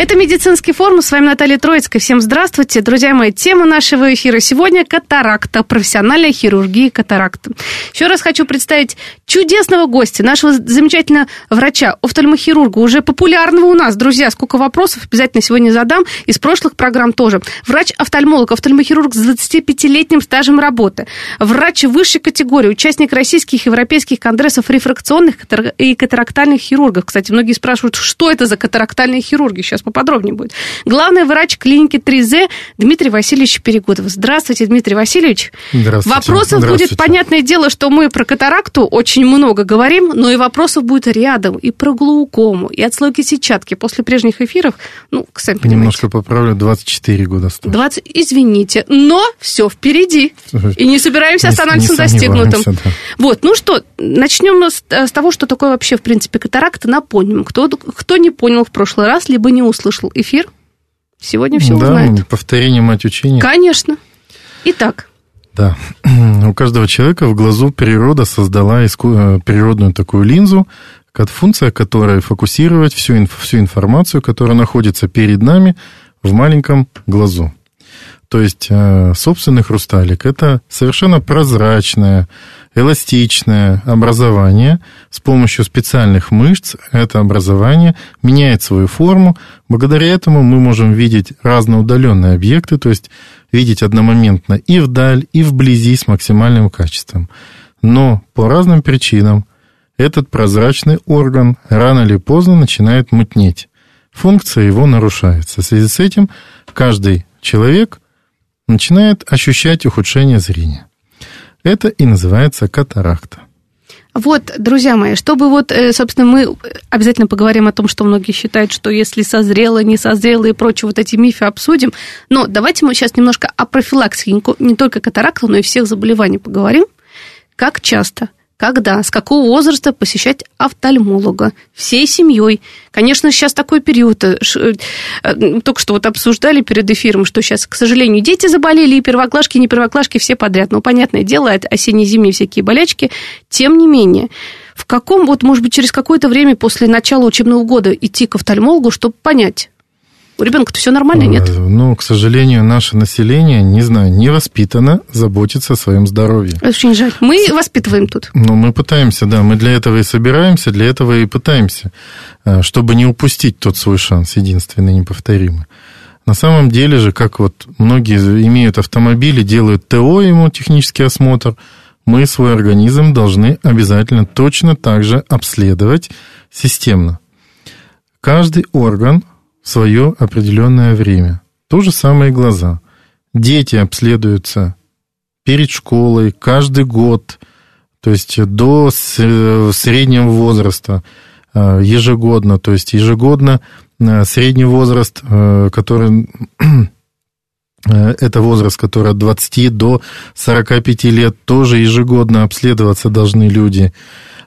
Это медицинский форум. С вами Наталья Троицкая. Всем здравствуйте. Друзья мои, тема нашего эфира сегодня – катаракта, профессиональная хирургия катаракты. Еще раз хочу представить чудесного гостя, нашего замечательного врача, офтальмохирурга, уже популярного у нас. Друзья, сколько вопросов обязательно сегодня задам, из прошлых программ тоже. Врач-офтальмолог, офтальмохирург с 25-летним стажем работы. Врач высшей категории, участник российских и европейских конгрессов рефракционных и катарактальных хирургов. Кстати, многие спрашивают, что это за катарактальные хирурги. Сейчас поподробнее будет. Главный врач клиники 3Z Дмитрий Васильевич Перегудов. Здравствуйте, Дмитрий Васильевич. Здравствуйте. Вопросов Здравствуйте. будет, понятное дело, что мы про катаракту очень много говорим, но и вопросов будет рядом, и про глаукому, и отслойки сетчатки. После прежних эфиров, ну, сами понимаете. Немножко поправлю, 24 года стаж. 20, извините, но все впереди. И не собираемся останавливаться на достигнутом. да. Вот, ну что, начнем с, с того, что такое вообще, в принципе, катаракта. Напомним, кто, кто не понял в прошлый раз, либо не услышал эфир, сегодня все да, узнает. повторение мать учения. Конечно. Итак, Да. У каждого человека в глазу природа создала иску- э, природную такую линзу, функция которой фокусировать всю, инф- всю информацию, которая находится перед нами в маленьком глазу. То есть э, собственный хрусталик – это совершенно прозрачное, эластичное образование. С помощью специальных мышц это образование меняет свою форму. Благодаря этому мы можем видеть разноудаленные объекты, то есть видеть одномоментно и вдаль, и вблизи с максимальным качеством. Но по разным причинам этот прозрачный орган рано или поздно начинает мутнеть. Функция его нарушается. В связи с этим каждый человек начинает ощущать ухудшение зрения. Это и называется катаракта. Вот, друзья мои, чтобы вот, э, собственно, мы обязательно поговорим о том, что многие считают, что если созрело, не созрело и прочие вот эти мифы обсудим. Но давайте мы сейчас немножко о профилактике не только катаракта, но и всех заболеваний поговорим. Как часто, когда, с какого возраста посещать офтальмолога всей семьей. Конечно, сейчас такой период. э, ш- э, Только что вот обсуждали перед эфиром, что сейчас, к сожалению, дети заболели, и первоклашки, и не первоклашки, все подряд. Ну, понятное дело, это осенне-зимние всякие болячки. Тем не менее, в каком, вот, может быть, через какое-то время после начала учебного года идти к офтальмологу, чтобы понять, у ребенка-то все нормально, нет? Э, Ну, к сожалению, наше население, не знаю, не воспитано заботиться о своем здоровье. Очень жаль. Мы воспитываем тут. Но мы пытаемся, да, мы для этого и собираемся, для этого и пытаемся, э, чтобы не упустить тот свой шанс, единственный, неповторимый. На самом деле же, как вот многие имеют автомобили, делают ТО ему, технический осмотр, мы свой организм должны обязательно точно так же обследовать системно. Каждый орган свое определенное время. То же самое и глаза. Дети обследуются перед школой каждый год, то есть до с- среднего возраста э, ежегодно, то есть ежегодно э, средний возраст, э, который э, это возраст, который от 20 до 45 лет, тоже ежегодно обследоваться должны люди.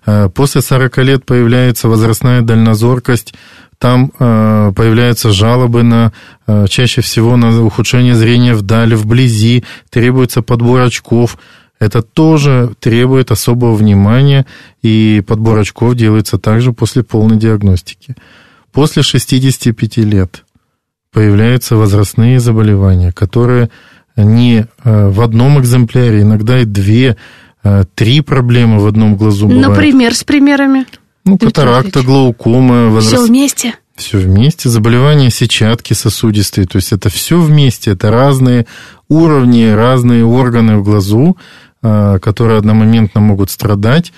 Э, После 40 лет появляется возрастная дальнозоркость, там э, появляются жалобы на э, чаще всего на ухудшение зрения вдали, вблизи, требуется подбор очков. Это тоже требует особого внимания, и подбор очков делается также после полной диагностики. После 65 лет появляются возрастные заболевания, которые не э, в одном экземпляре, иногда и две, э, три проблемы в одном глазу бывают. Например, с примерами. Ну, катаракта, глаукома, Все возраст... вместе. Все вместе, заболевания сетчатки сосудистой, то есть это все вместе, это разные уровни, разные органы в глазу, а, которые одномоментно могут страдать.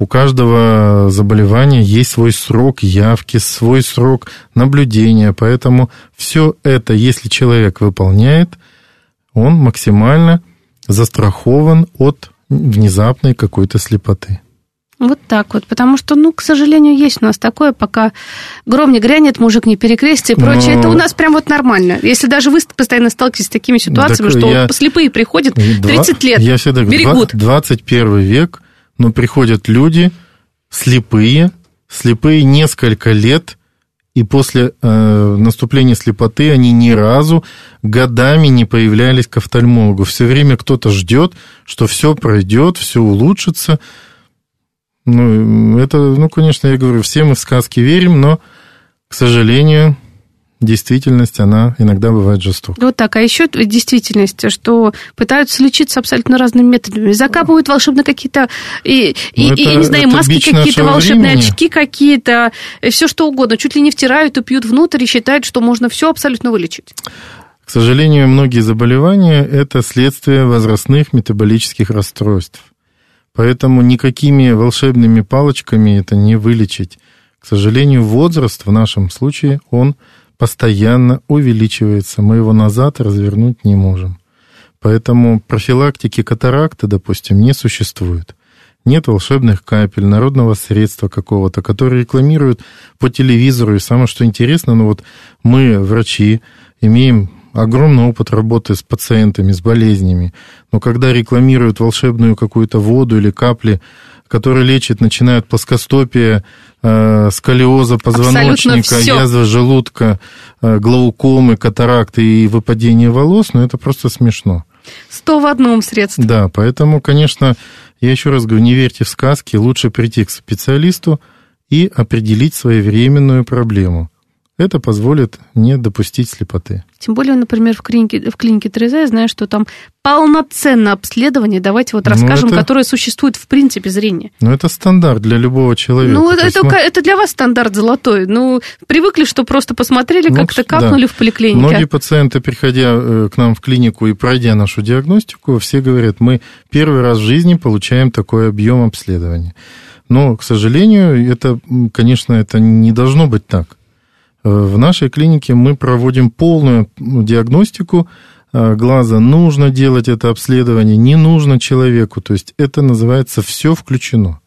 У каждого заболевания есть свой срок явки, свой срок наблюдения, поэтому все это, если человек выполняет, он максимально застрахован от внезапной какой-то слепоты. Вот так вот, потому что, ну, к сожалению, есть у нас такое, пока гром не грянет, мужик не перекрестится и прочее. Но... Это у нас прям вот нормально. Если даже вы постоянно сталкиваетесь с такими ситуациями, так что я... слепые приходят 30 лет, Я всегда говорю, берегут. 21 век, но приходят люди слепые, слепые несколько лет, и после э, наступления слепоты они ни разу годами не появлялись к офтальмологу. Все время кто-то ждет, что все пройдет, все улучшится. Ну, это, ну, конечно, я говорю, все мы в сказки верим, но, к сожалению, действительность, она иногда бывает жестока. Вот так. А еще действительность, что пытаются лечиться абсолютно разными методами. Закапывают волшебно какие-то, и, и, это, и, не знаю, маски какие-то, волшебные времени. очки какие-то, все что угодно. Чуть ли не втирают и пьют внутрь и считают, что можно все абсолютно вылечить. К сожалению, многие заболевания – это следствие возрастных метаболических расстройств. Поэтому никакими волшебными палочками это не вылечить. К сожалению, возраст в нашем случае, он постоянно увеличивается. Мы его назад развернуть не можем. Поэтому профилактики катаракты, допустим, не существует. Нет волшебных капель, народного средства какого-то, которые рекламируют по телевизору. И самое что интересно, ну вот мы, врачи, имеем огромный опыт работы с пациентами, с болезнями. Но когда рекламируют волшебную какую-то воду или капли, которые лечат, начинают плоскостопия, э, сколиоза позвоночника, язвы желудка, э, глаукомы, катаракты и выпадение волос, ну это просто смешно. Сто в одном средстве. Да, поэтому, конечно, я еще раз говорю, не верьте в сказки, лучше прийти к специалисту и определить своевременную проблему. Это позволит не допустить слепоты. Тем более, например, в клинике, в клинике ТРЗ я знаю, что там полноценное обследование, давайте вот ну, расскажем, ну, это... которое существует в принципе зрения. Ну, это стандарт для любого человека. Ну, это, мы... это для вас стандарт золотой. Ну, привыкли, что просто посмотрели, ну, как-то капнули да. в поликлинике. Многие пациенты, приходя э, к нам в клинику и пройдя нашу диагностику, все говорят, мы первый раз в жизни получаем такой объем обследования. Но, к сожалению, это, конечно, это не должно быть так. В нашей клинике мы проводим полную диагностику э, глаза. Нужно делать это обследование, не нужно человеку. То есть это называется все включено.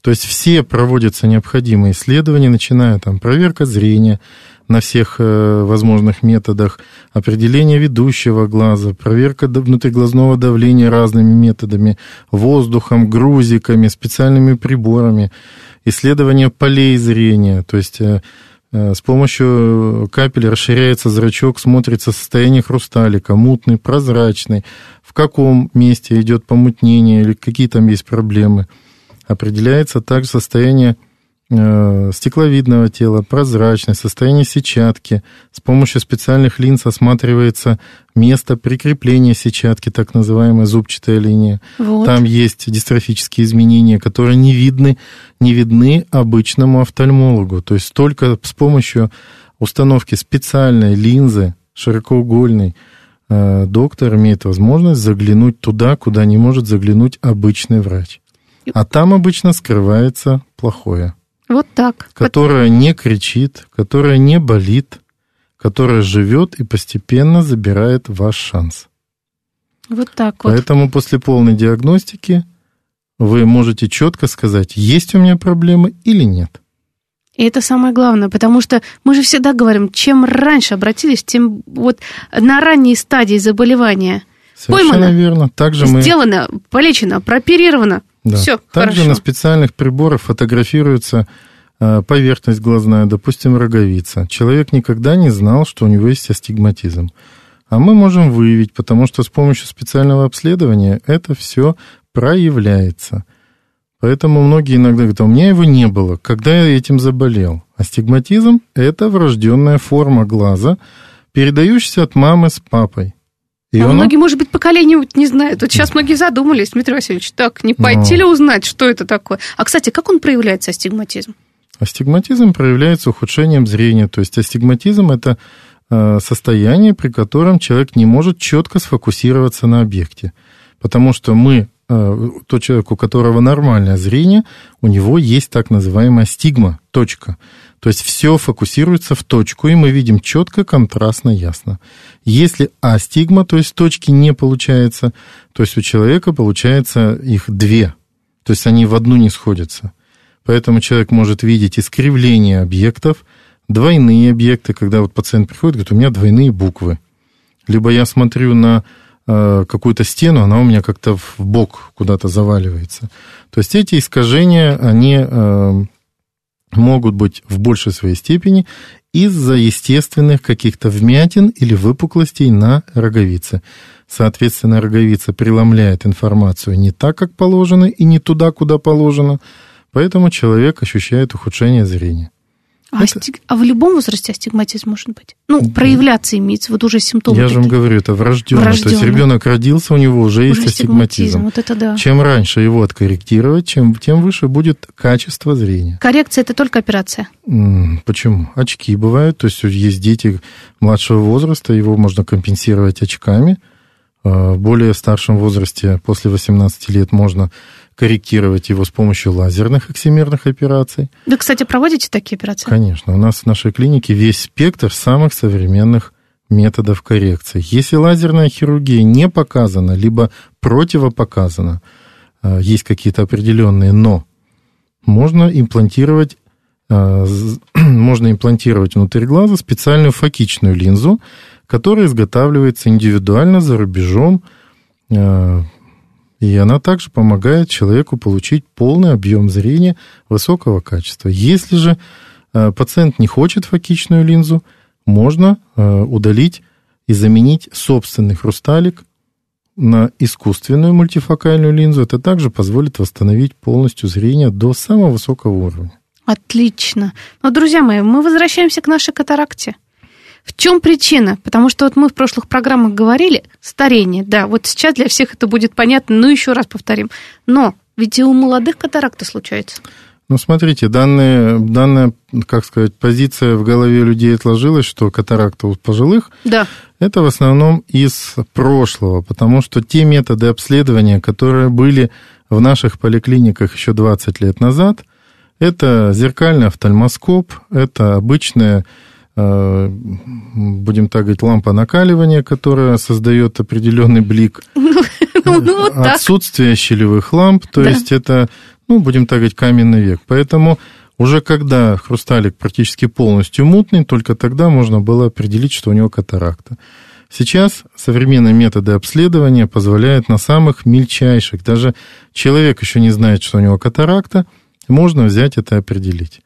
То есть все проводятся необходимые исследования, начиная там проверка зрения на всех э, возможных методах, определение ведущего глаза, проверка внутриглазного давления разными методами, воздухом, грузиками, специальными приборами, исследование полей зрения, то есть Э, с помощью капель расширяется зрачок, смотрится состояние хрусталика, мутный, прозрачный, в каком месте идет помутнение или какие там есть проблемы. Определяется также состояние Э, стекловидного тела, прозрачность, состояние сетчатки. С помощью специальных линз осматривается место прикрепления сетчатки, так называемая зубчатая линия. Вот. Там есть дистрофические изменения, которые не видны, не видны обычному офтальмологу. То есть только с помощью установки специальной линзы широкоугольной э, доктор имеет возможность заглянуть туда, куда не может заглянуть обычный врач. А там обычно скрывается плохое. Вот так. Которая не кричит, которая не болит, которая живет и постепенно забирает ваш шанс. Вот так вот. Поэтому после полной диагностики вы можете четко сказать, есть у меня проблемы или нет. И это самое главное, потому что мы же всегда говорим, чем раньше обратились, тем вот на ранней стадии заболевания Совершенно поймано, верно. Также мы... сделано, полечено, прооперировано, да. Все, Также хорошо. на специальных приборах фотографируется э, поверхность глазная, допустим, роговица. Человек никогда не знал, что у него есть астигматизм. А мы можем выявить, потому что с помощью специального обследования это все проявляется. Поэтому многие иногда говорят, «А у меня его не было, когда я этим заболел. Астигматизм – это врожденная форма глаза, передающаяся от мамы с папой. И а он... Многие, может быть, поколение не знают. Вот сейчас многие задумались, Дмитрий Васильевич, так, не пойти Но... ли узнать, что это такое? А, кстати, как он проявляется, астигматизм? Астигматизм проявляется ухудшением зрения. То есть астигматизм – это э, состояние, при котором человек не может четко сфокусироваться на объекте. Потому что мы, э, тот человек, у которого нормальное зрение, у него есть так называемая стигма, точка. То есть все фокусируется в точку, и мы видим четко, контрастно, ясно. Если астигма, то есть точки не получается, то есть у человека получается их две. То есть они в одну не сходятся. Поэтому человек может видеть искривление объектов, двойные объекты, когда вот пациент приходит, говорит, у меня двойные буквы. Либо я смотрю на э, какую-то стену, она у меня как-то в бок куда-то заваливается. То есть эти искажения, они э, могут быть в большей своей степени из-за естественных каких-то вмятин или выпуклостей на роговице. Соответственно, роговица преломляет информацию не так, как положено, и не туда, куда положено, поэтому человек ощущает ухудшение зрения. А, это... а в любом возрасте астигматизм может быть? Ну, проявляться имеется, вот уже симптомы. Я такие. же вам говорю, это врожденно. врожденно. То есть ребенок родился, у него уже, уже есть астигматизм. Вот это да. Чем раньше его откорректировать, чем, тем выше будет качество зрения. Коррекция это только операция? Почему? Очки бывают, то есть есть дети младшего возраста, его можно компенсировать очками. А, в более старшем возрасте, после 18 лет, можно корректировать его с помощью лазерных оксимерных операций. Вы, кстати, проводите такие операции? Конечно. У нас в нашей клинике весь спектр самых современных методов коррекции. Если лазерная хирургия не показана, либо противопоказана, а, есть какие-то определенные «но», можно имплантировать а, можно имплантировать внутрь глаза специальную фокичную линзу, которая изготавливается индивидуально за рубежом а, и она также помогает человеку получить полный объем зрения высокого качества. Если же э, пациент не хочет фокичную линзу, можно э, удалить и заменить собственный хрусталик на искусственную мультифокальную линзу. Это также позволит восстановить полностью зрение до самого высокого уровня. Отлично. Но, друзья мои, мы возвращаемся к нашей катаракте. В чем причина? Потому что вот мы в прошлых программах говорили, старение, да, вот сейчас для всех это будет понятно, но еще раз повторим. Но ведь и у молодых катаракта случается. Ну, смотрите, данные, данная, как сказать, позиция в голове людей отложилась, что катаракта у пожилых, да. это в основном из прошлого, потому что те методы обследования, которые были в наших поликлиниках еще 20 лет назад, это зеркальный офтальмоскоп, это обычная будем так говорить, лампа накаливания, которая создает определенный блик. Ну, ну, Отсутствие щелевых ламп, то есть это, ну, будем так говорить, каменный век. Поэтому уже когда хрусталик практически полностью мутный, только тогда можно было определить, что у него катаракта. Сейчас современные методы обследования позволяют на самых мельчайших, даже человек еще не знает, что у него катаракта, можно взять это и определить.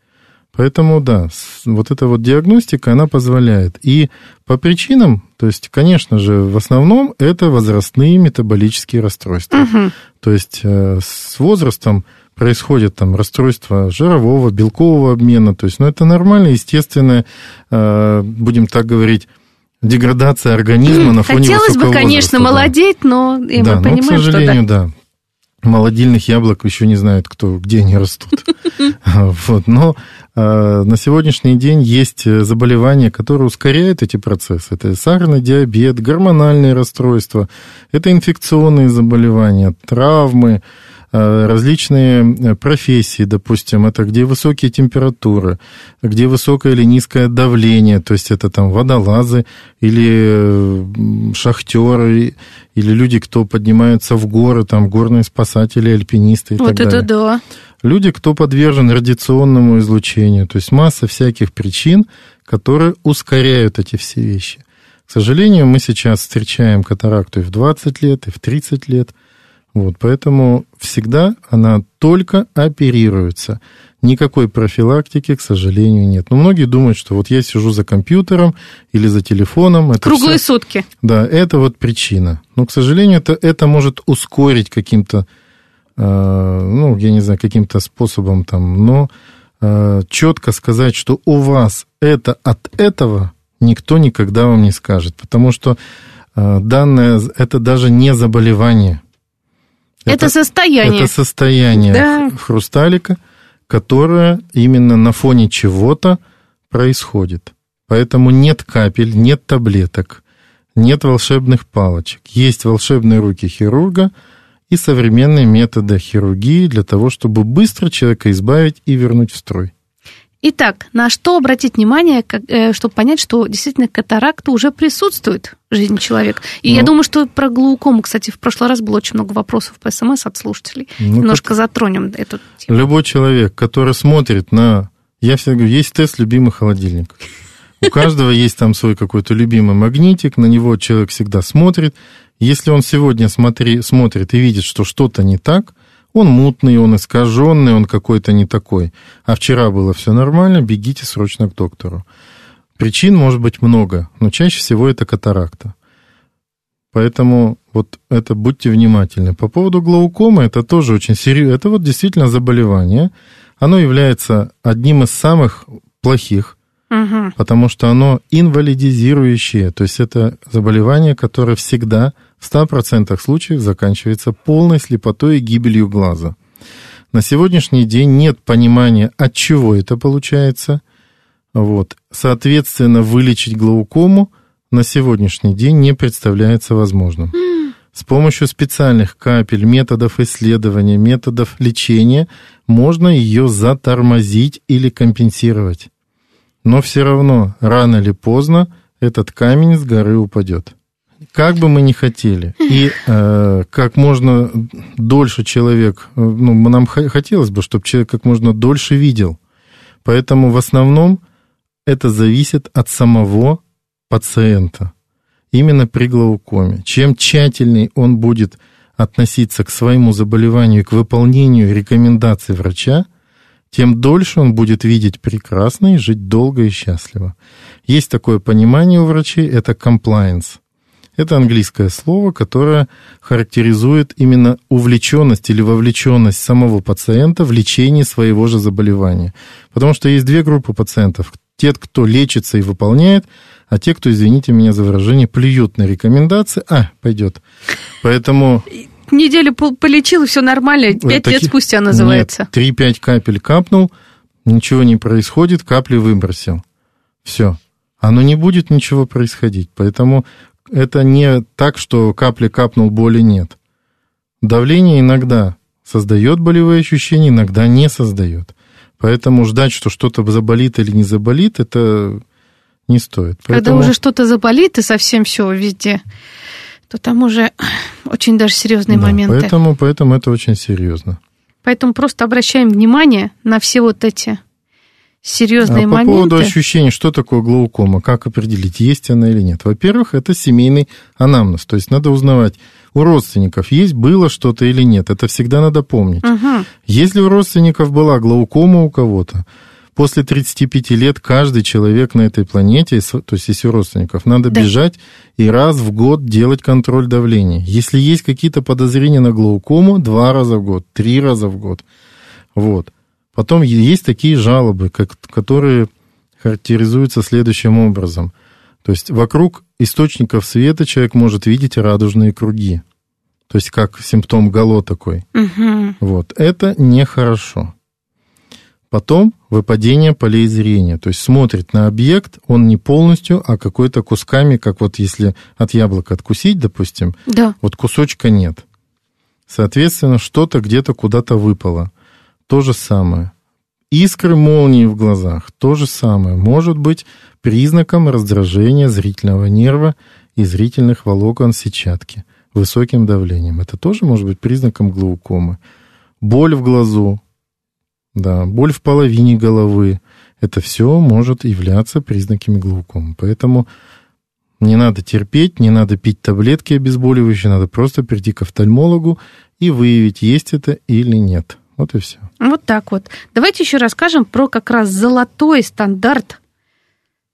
Поэтому, да, вот эта вот диагностика, она позволяет. И по причинам, то есть, конечно же, в основном это возрастные метаболические расстройства. Угу. То есть э, с возрастом происходит там расстройство жирового, белкового обмена. То есть, ну, это нормально, естественное, э, будем так говорить, деградация организма на фоне Хотелось бы, конечно, возраста, молодеть, но и да, мы понимаем, но, к сожалению, что да. да молодильных яблок еще не знают, кто, где они растут. Вот. Но на сегодняшний день есть заболевания, которые ускоряют эти процессы. Это сахарный диабет, гормональные расстройства, это инфекционные заболевания, травмы, Э, различные э, профессии, допустим, это где высокие температуры, где высокое или низкое давление, то есть это там водолазы или э, шахтеры, или люди, кто поднимаются в горы, там горные спасатели, альпинисты и вот так далее. Вот это да. Люди, кто подвержен радиационному излучению, то есть масса всяких причин, которые ускоряют эти все вещи. К сожалению, мы сейчас встречаем катаракту и в 20 лет, и в 30 лет – вот, поэтому всегда она только оперируется. Никакой профилактики, к сожалению, нет. Но многие думают, что вот я сижу за компьютером или за телефоном. Это Круглые все... сутки. Да, это вот причина. Но, к сожалению, это, это может ускорить каким-то, ну, я не знаю, каким-то способом там, но э, четко сказать, что у вас это от этого, никто никогда вам не скажет. Потому что э, данное, это даже не заболевание – это, это состояние. Это состояние да. хрусталика, которое именно на фоне чего-то происходит. Поэтому нет капель, нет таблеток, нет волшебных палочек. Есть волшебные руки хирурга и современные методы хирургии для того, чтобы быстро человека избавить и вернуть в строй. Итак, на что обратить внимание, э, чтобы понять, что действительно катаракта уже присутствует в жизни человека? И ну, я думаю, что про глаукому, кстати, в прошлый раз было очень много вопросов по СМС от слушателей. Ну, Немножко как... затронем эту тему. Любой человек, который смотрит на... Я всегда говорю, есть тест любимый холодильник. У каждого есть там свой какой-то любимый магнитик, на него человек всегда смотрит. Если он сегодня смотри, смотрит и видит, что что-то не так, он мутный, он искаженный, он какой-то не такой. А вчера было все нормально, бегите срочно к доктору. Причин может быть много, но чаще всего это катаракта. Поэтому вот это будьте внимательны. По поводу глаукомы, это тоже очень серьезно. Это вот действительно заболевание. Оно является одним из самых плохих, угу. потому что оно инвалидизирующее. То есть это заболевание, которое всегда в 100% случаев заканчивается полной слепотой и гибелью глаза. На сегодняшний день нет понимания, от чего это получается. Вот. Соответственно, вылечить глаукому на сегодняшний день не представляется возможным. С помощью специальных капель, методов исследования, методов лечения можно ее затормозить или компенсировать. Но все равно, рано или поздно, этот камень с горы упадет как бы мы ни хотели, и э, как можно дольше человек, э, ну, нам хотелось бы, чтобы человек как можно дольше видел. Поэтому в основном это зависит от самого пациента, именно при глаукоме. Чем тщательней он будет относиться к своему заболеванию к выполнению рекомендаций врача, тем дольше он будет видеть прекрасно и жить долго и счастливо. Есть такое понимание у врачей, это compliance – это английское слово, которое характеризует именно увлеченность или вовлеченность самого пациента в лечении своего же заболевания. Потому что есть две группы пациентов. Те, кто лечится и выполняет, а те, кто, извините меня за выражение, плюют на рекомендации, а, пойдет. Поэтому неделю полечил, и все нормально, пять лет спустя называется. 3-5 капель капнул, ничего не происходит, капли выбросил. Все. Оно не будет ничего происходить. Поэтому это не так, что капли капнул, боли нет. Давление иногда создает болевые ощущения, иногда не создает. Поэтому ждать, что что-то заболит или не заболит, это не стоит. Поэтому... Когда уже что-то заболит и совсем все везде, то там уже очень даже серьезные да, моменты. Поэтому, поэтому это очень серьезно. Поэтому просто обращаем внимание на все вот эти серьезные а по моменты. По поводу ощущений, что такое глаукома, как определить, есть она или нет. Во-первых, это семейный анамнез, то есть надо узнавать, у родственников есть было что-то или нет. Это всегда надо помнить. Угу. Если у родственников была глаукома у кого-то, после 35 лет каждый человек на этой планете, то есть если у родственников, надо да. бежать и раз в год делать контроль давления. Если есть какие-то подозрения на глаукому, два раза в год, три раза в год. Вот. Потом есть такие жалобы, как, которые характеризуются следующим образом. То есть вокруг источников света человек может видеть радужные круги. То есть как симптом гало такой. Угу. Вот. Это нехорошо. Потом выпадение полей зрения. То есть смотрит на объект, он не полностью, а какой-то кусками, как вот если от яблока откусить, допустим, да. вот кусочка нет. Соответственно, что-то где-то куда-то выпало то же самое. Искры молнии в глазах, то же самое. Может быть признаком раздражения зрительного нерва и зрительных волокон сетчатки высоким давлением. Это тоже может быть признаком глаукомы. Боль в глазу, да, боль в половине головы. Это все может являться признаками глаукомы. Поэтому не надо терпеть, не надо пить таблетки обезболивающие, надо просто прийти к офтальмологу и выявить, есть это или нет. Вот и все. Вот так вот. Давайте еще расскажем про как раз золотой стандарт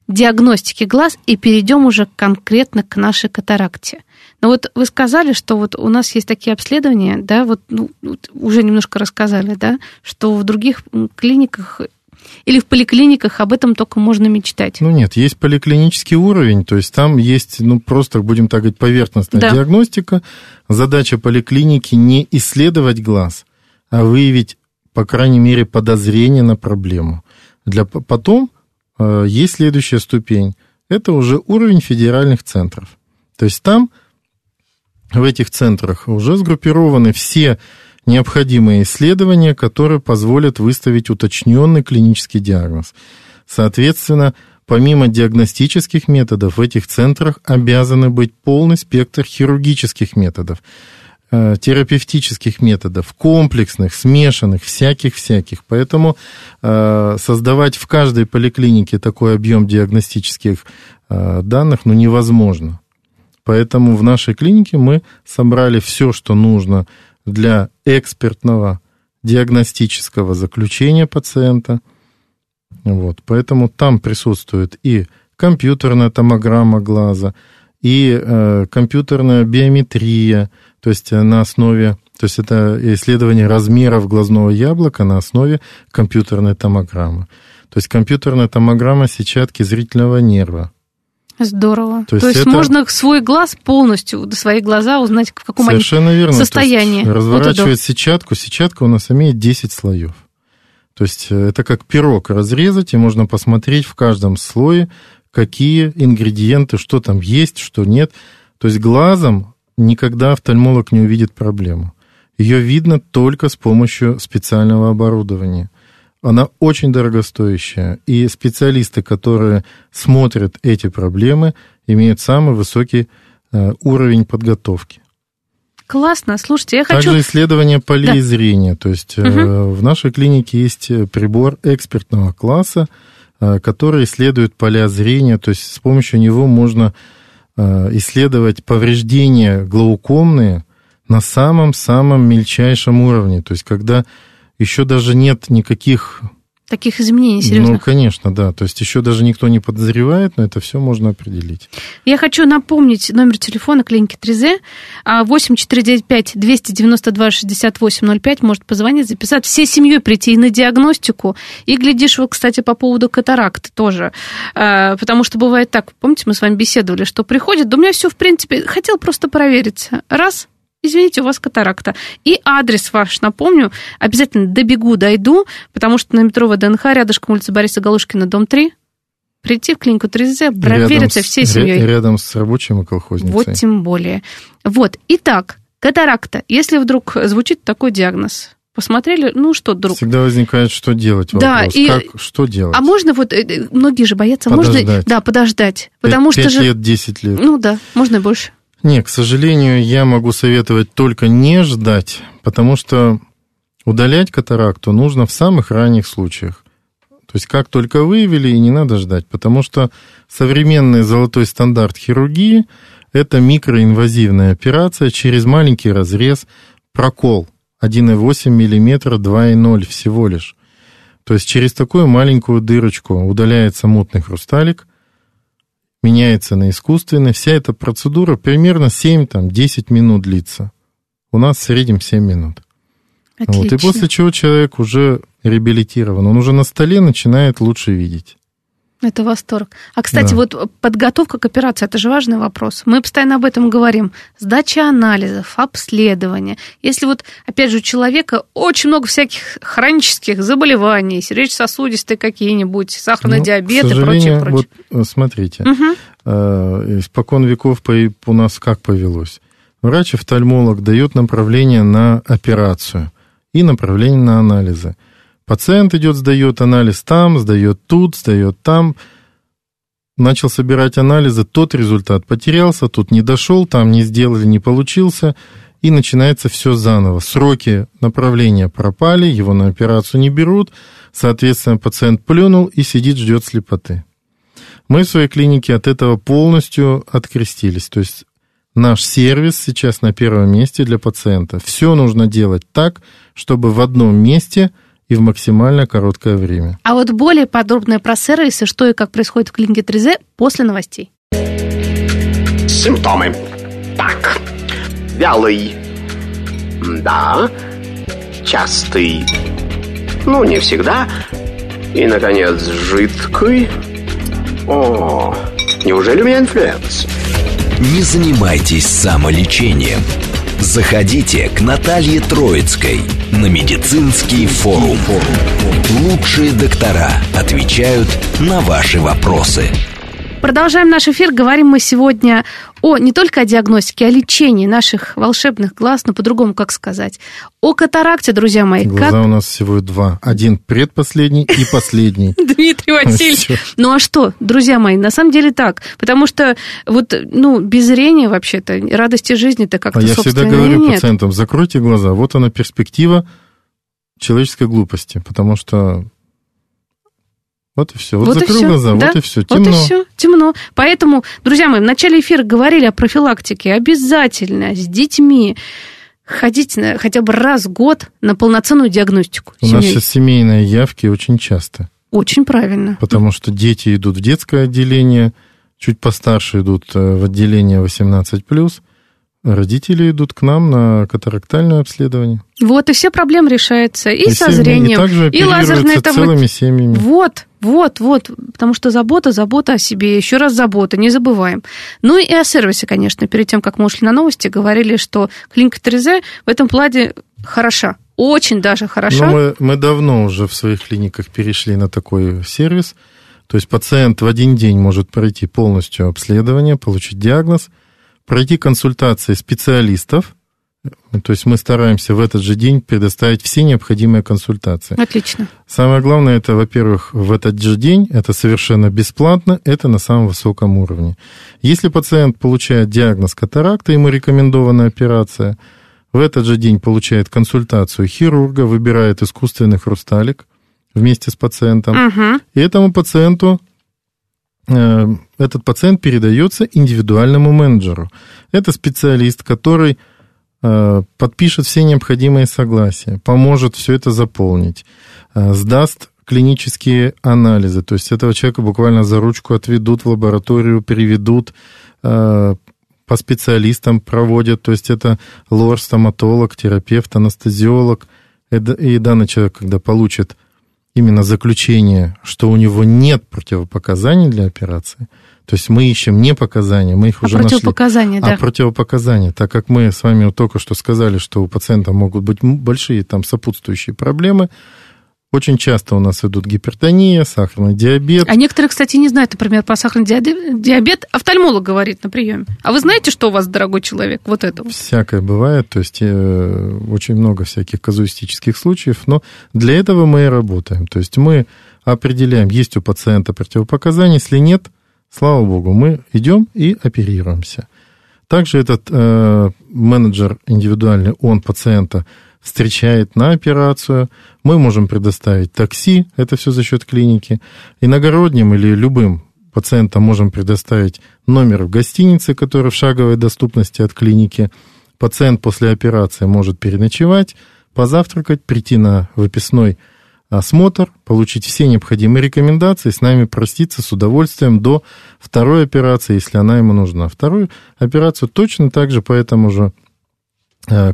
диагностики глаз и перейдем уже конкретно к нашей катаракте. Но вот вы сказали, что вот у нас есть такие обследования, да, вот ну, уже немножко рассказали, да, что в других клиниках или в поликлиниках об этом только можно мечтать? Ну нет, есть поликлинический уровень, то есть там есть, ну просто, будем так говорить, поверхностная да. диагностика. Задача поликлиники не исследовать глаз, а выявить, по крайней мере, подозрение на проблему. Для, потом э, есть следующая ступень. Это уже уровень федеральных центров. То есть там, в этих центрах, уже сгруппированы все необходимые исследования, которые позволят выставить уточненный клинический диагноз. Соответственно, помимо диагностических методов, в этих центрах обязаны быть полный спектр хирургических методов, терапевтических методов, комплексных, смешанных, всяких-всяких. Поэтому э, создавать в каждой поликлинике такой объем диагностических э, данных ну, невозможно. Поэтому в нашей клинике мы собрали все, что нужно для экспертного диагностического заключения пациента. Вот, поэтому там присутствует и компьютерная томограмма глаза, и э, компьютерная биометрия, то есть на основе, то есть это исследование размеров глазного яблока на основе компьютерной томограммы. То есть компьютерная томограмма сетчатки зрительного нерва. Здорово. То есть, То есть это... можно свой глаз полностью, свои глаза узнать, в каком Совершенно они верно. состоянии. То есть разворачивать вот сетчатку. Сетчатка у нас имеет 10 слоев. То есть э, это как пирог разрезать, и можно посмотреть в каждом слое, какие ингредиенты, что там есть, что нет. То есть глазом никогда офтальмолог не увидит проблему. Ее видно только с помощью специального оборудования. Она очень дорогостоящая, и специалисты, которые смотрят эти проблемы, имеют самый высокий э, уровень подготовки. Классно. Слушайте, я хочу... Также исследование полей да. зрения. То есть угу. в нашей клинике есть прибор экспертного класса, э, который исследует поля зрения. То есть с помощью него можно исследовать повреждения глаукомные на самом-самом мельчайшем уровне. То есть когда еще даже нет никаких Таких изменений, серьезно? Ну, конечно, да. То есть еще даже никто не подозревает, но это все можно определить. Я хочу напомнить номер телефона клиники 3Z 8495-292-6805. Может позвонить, записать. Все семьей прийти и на диагностику. И глядишь, вот, кстати, по поводу катаракты тоже. А, потому что бывает так, помните, мы с вами беседовали, что приходит, да у меня все, в принципе, хотел просто провериться. Раз, извините, у вас катаракта. И адрес ваш, напомню, обязательно добегу, дойду, потому что на метро ВДНХ, рядышком улица Бориса Галушкина, дом 3, прийти в клинику 3Z, провериться всей семьей. Рядом с рабочим и колхозницей. Вот тем более. Вот, итак, катаракта. Если вдруг звучит такой диагноз, посмотрели, ну что, друг. Всегда возникает, что делать. Вопрос. Да, и... как, что делать? А можно вот, э, многие же боятся, подождать. можно, да, подождать, потому 5, что 5 же. лет, 10 лет. Ну да, можно и больше. Не, к сожалению, я могу советовать только не ждать, потому что удалять катаракту нужно в самых ранних случаях. То есть как только выявили, и не надо ждать, потому что современный золотой стандарт хирургии – это микроинвазивная операция через маленький разрез, прокол 1,8 мм, 2,0 всего лишь. То есть через такую маленькую дырочку удаляется мутный хрусталик – меняется на искусственный. Вся эта процедура примерно 7-10 минут длится. У нас в среднем 7 минут. Отлично. Вот, и после чего человек уже реабилитирован. Он уже на столе начинает лучше видеть. Это восторг. А, кстати, да. вот подготовка к операции, это же важный вопрос. Мы постоянно об этом говорим. Сдача анализов, обследование. Если вот, опять же, у человека очень много всяких хронических заболеваний, сердечно-сосудистые какие-нибудь, сахарный ну, диабет и прочее, прочее. Вот э, смотрите, угу. испокон веков у нас как повелось? Врач-офтальмолог дает направление на операцию и направление на анализы. Пациент идет, сдает анализ там, сдает тут, сдает там. Начал собирать анализы, тот результат потерялся, тут не дошел, там не сделали, не получился. И начинается все заново. Сроки направления пропали, его на операцию не берут. Соответственно, пациент плюнул и сидит, ждет слепоты. Мы в своей клинике от этого полностью открестились. То есть наш сервис сейчас на первом месте для пациента. Все нужно делать так, чтобы в одном месте – и в максимально короткое время. А вот более подробно про сервисы, что и как происходит в клинике 3Z после новостей. Симптомы. Так, вялый. Да. Частый. Ну, не всегда. И, наконец, жидкий. О, неужели у меня инфлюенс? Не занимайтесь самолечением. Заходите к Наталье Троицкой на медицинский форум. Лучшие доктора отвечают на ваши вопросы. Продолжаем наш эфир. Говорим мы сегодня о не только о диагностике, о лечении наших волшебных глаз, но по-другому как сказать. О катаракте, друзья мои. Глаза как... у нас всего два. Один предпоследний и последний. Дмитрий Васильевич. Ну а что, друзья мои, на самом деле так. Потому что вот, ну, без зрения вообще-то, радости жизни-то как-то, А я всегда говорю пациентам, закройте глаза, вот она перспектива человеческой глупости, потому что вот и все. Вот, Вот и закрыл всё, глаза, да. вот и все. Вот Темно. и все, темно. Поэтому, друзья мои, в начале эфира говорили о профилактике. Обязательно с детьми ходить на, хотя бы раз в год на полноценную диагностику. У нас семей. сейчас семейные явки очень часто, Очень правильно. потому что дети идут в детское отделение, чуть постарше идут э, в отделение 18+, родители идут к нам на катарактальное обследование. Вот, и все проблемы решаются. И, со семьи- зрением, и и оперируются там- целыми семьями. Вот, вот, вот. Потому что забота, забота о себе. Еще раз забота, не забываем. Ну и о сервисе, конечно. Перед тем, как мы ушли на новости, говорили, что клиника Терезе в этом плане хороша. Очень даже хороша. Но мы, мы давно уже в своих клиниках перешли на такой сервис. То есть пациент в один день может пройти полностью обследование, получить диагноз, пройти консультации специалистов. То есть мы стараемся в этот же день предоставить все необходимые консультации. Отлично. Самое главное, это, во-первых, в этот же день, это совершенно бесплатно, это на самом высоком уровне. Если пациент получает диагноз катаракта, ему рекомендована операция, в этот же день получает консультацию хирурга, выбирает искусственный хрусталик вместе с пациентом, Угу. и этому пациенту этот пациент передается индивидуальному менеджеру. Это специалист, который э, подпишет все необходимые согласия, поможет все это заполнить, э, сдаст клинические анализы, то есть этого человека буквально за ручку отведут в лабораторию, приведут э, по специалистам проводят, то есть это лор, стоматолог, терапевт, анестезиолог. И данный человек, когда получит именно заключение, что у него нет противопоказаний для операции, то есть мы ищем не показания, мы их А уже нашли. противопоказания, да. А противопоказания, так как мы с вами только что сказали, что у пациента могут быть большие там сопутствующие проблемы, очень часто у нас идут гипертония, сахарный диабет. А некоторые, кстати, не знают, например, про сахарный диабет. Офтальмолог говорит на приеме. А вы знаете, что у вас, дорогой человек? Вот это вот. Всякое бывает, то есть э, очень много всяких казуистических случаев, но для этого мы и работаем. То есть мы определяем, есть у пациента противопоказания, если нет, слава богу, мы идем и оперируемся. Также этот э, менеджер индивидуальный, он пациента встречает на операцию. Мы можем предоставить такси, это все за счет клиники. Иногородним или любым пациентам можем предоставить номер в гостинице, который в шаговой доступности от клиники. Пациент после операции может переночевать, позавтракать, прийти на выписной осмотр, получить все необходимые рекомендации, с нами проститься с удовольствием до второй операции, если она ему нужна. Вторую операцию точно так же по этому же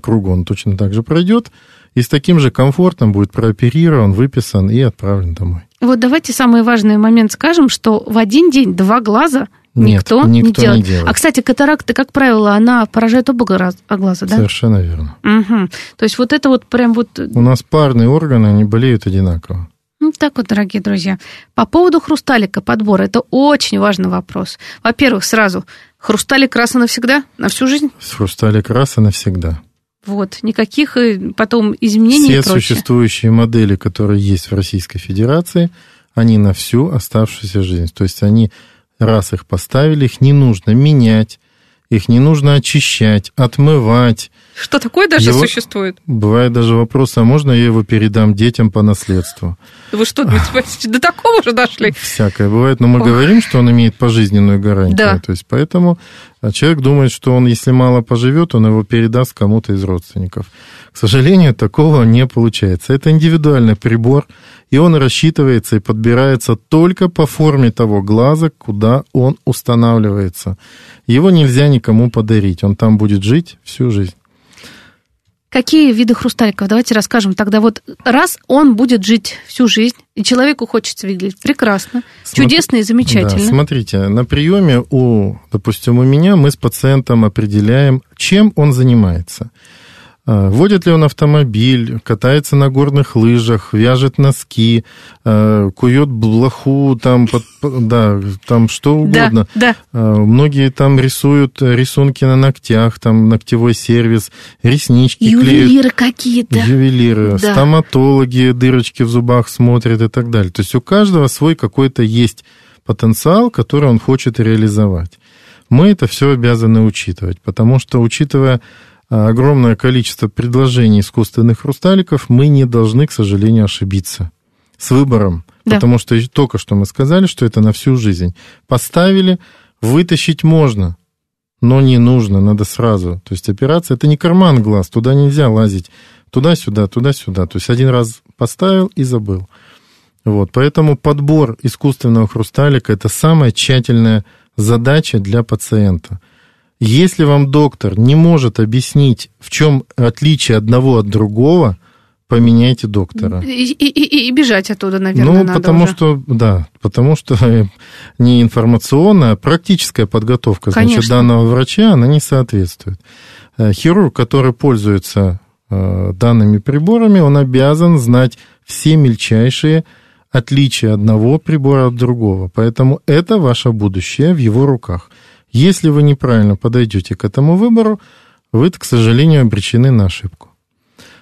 кругу он точно так же пройдет, и с таким же комфортом будет прооперирован, выписан и отправлен домой. Вот давайте самый важный момент скажем, что в один день два глаза Нет, никто, не, никто не делает. делает. А, кстати, катаракта, как правило, она поражает оба а глаза, да? Совершенно верно. Мгм. То есть вот это вот прям вот... У нас парные органы, они болеют одинаково. Ну, так вот, дорогие друзья. По поводу хрусталика, подбора, это очень важный вопрос. Во-первых, сразу, хрусталик раз и навсегда, на всю жизнь? Хрусталик раз и навсегда. Вот, никаких э, потом изменений Все и прочее. существующие модели, которые есть в Российской Федерации, они на всю оставшуюся жизнь. То есть они, раз их поставили, их не нужно менять, их не нужно очищать, отмывать. Что такое даже Его- существует? Бывает даже вопрос, а можно я его передам детям по наследству? Вы что, Дмитрий Васильевич, до такого уже дошли? Всякое бывает, но мы Ох. говорим, что он имеет пожизненную гарантию. Да. То есть поэтому а человек думает, что он, если мало поживет, он его передаст кому-то из родственников. К сожалению, такого не получается. Это индивидуальный прибор, и он рассчитывается и подбирается только по форме того глаза, куда он устанавливается. Его нельзя никому подарить, он там будет жить всю жизнь. Какие виды хрусталиков? Давайте расскажем. Тогда вот раз он будет жить всю жизнь, и человеку хочется видеть, прекрасно, Смотри- чудесно и замечательно. Да, смотрите, на приеме у, допустим, у меня мы с пациентом определяем, чем он занимается. А, водит ли он автомобиль, катается на горных лыжах, вяжет носки, а, кует блоху, там, под, да, там что угодно. Да, да. А, многие там рисуют рисунки на ногтях, там ногтевой сервис, реснички Ювелиры клеят. какие-то. Ювелиры, да. стоматологи дырочки в зубах смотрят и так далее. То есть у каждого свой какой-то есть потенциал, который он хочет реализовать. Мы это все обязаны учитывать, потому что, учитывая огромное количество предложений искусственных хрусталиков, мы не должны, к сожалению, ошибиться с выбором. Да. Потому что только что мы сказали, что это на всю жизнь. Поставили, вытащить можно, но не нужно, надо сразу. То есть операция это не карман глаз, туда нельзя лазить туда-сюда, туда-сюда. То есть один раз поставил и забыл. Вот, поэтому подбор искусственного хрусталика это самая тщательная задача для пациента – если вам доктор не может объяснить, в чем отличие одного от другого, поменяйте доктора. И, и, и бежать оттуда, наверное, Ну, надо потому уже. что, да, потому что не информационная, а практическая подготовка, Конечно. значит, данного врача, она не соответствует. Э, Хирург, который пользуется э, данными приборами, он обязан знать все мельчайшие отличия одного прибора от другого. Поэтому это ваше будущее в его руках. Если вы неправильно подойдете к этому выбору, вы, к сожалению, обречены на ошибку.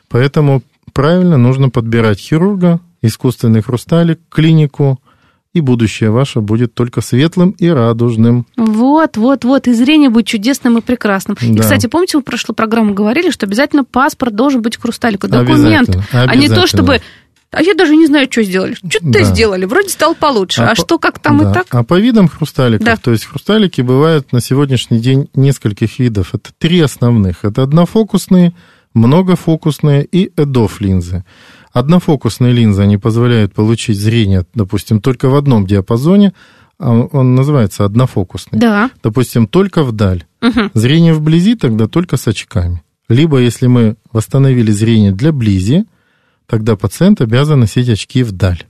Поэтому правильно нужно подбирать хирурга, искусственный хрусталик, клинику, и будущее ваше будет только светлым и радужным. Вот, вот, вот, и зрение будет чудесным и прекрасным. И, Да. кстати, помните, мы в прошлой программе говорили, что обязательно паспорт должен быть хрусталику, документ, Обязательно, а не то, обязательно. чтобы... А я даже не знаю, что сделали. Что-то Да. сделали, вроде стал получше. А, по- что, как там да. и так? А по видам хрусталиков, Да. то есть хрусталики бывают на сегодняшний день нескольких видов. Это три основных. Это однофокусные, многофокусные и эдоф линзы. Однофокусные линзы, они позволяют получить зрение, допустим, только в одном диапазоне, а он называется однофокусный. Да. Допустим, только вдаль. Мгм. Зрение вблизи тогда только с очками. Либо, если мы восстановили зрение для близи, тогда пациент обязан носить очки вдаль.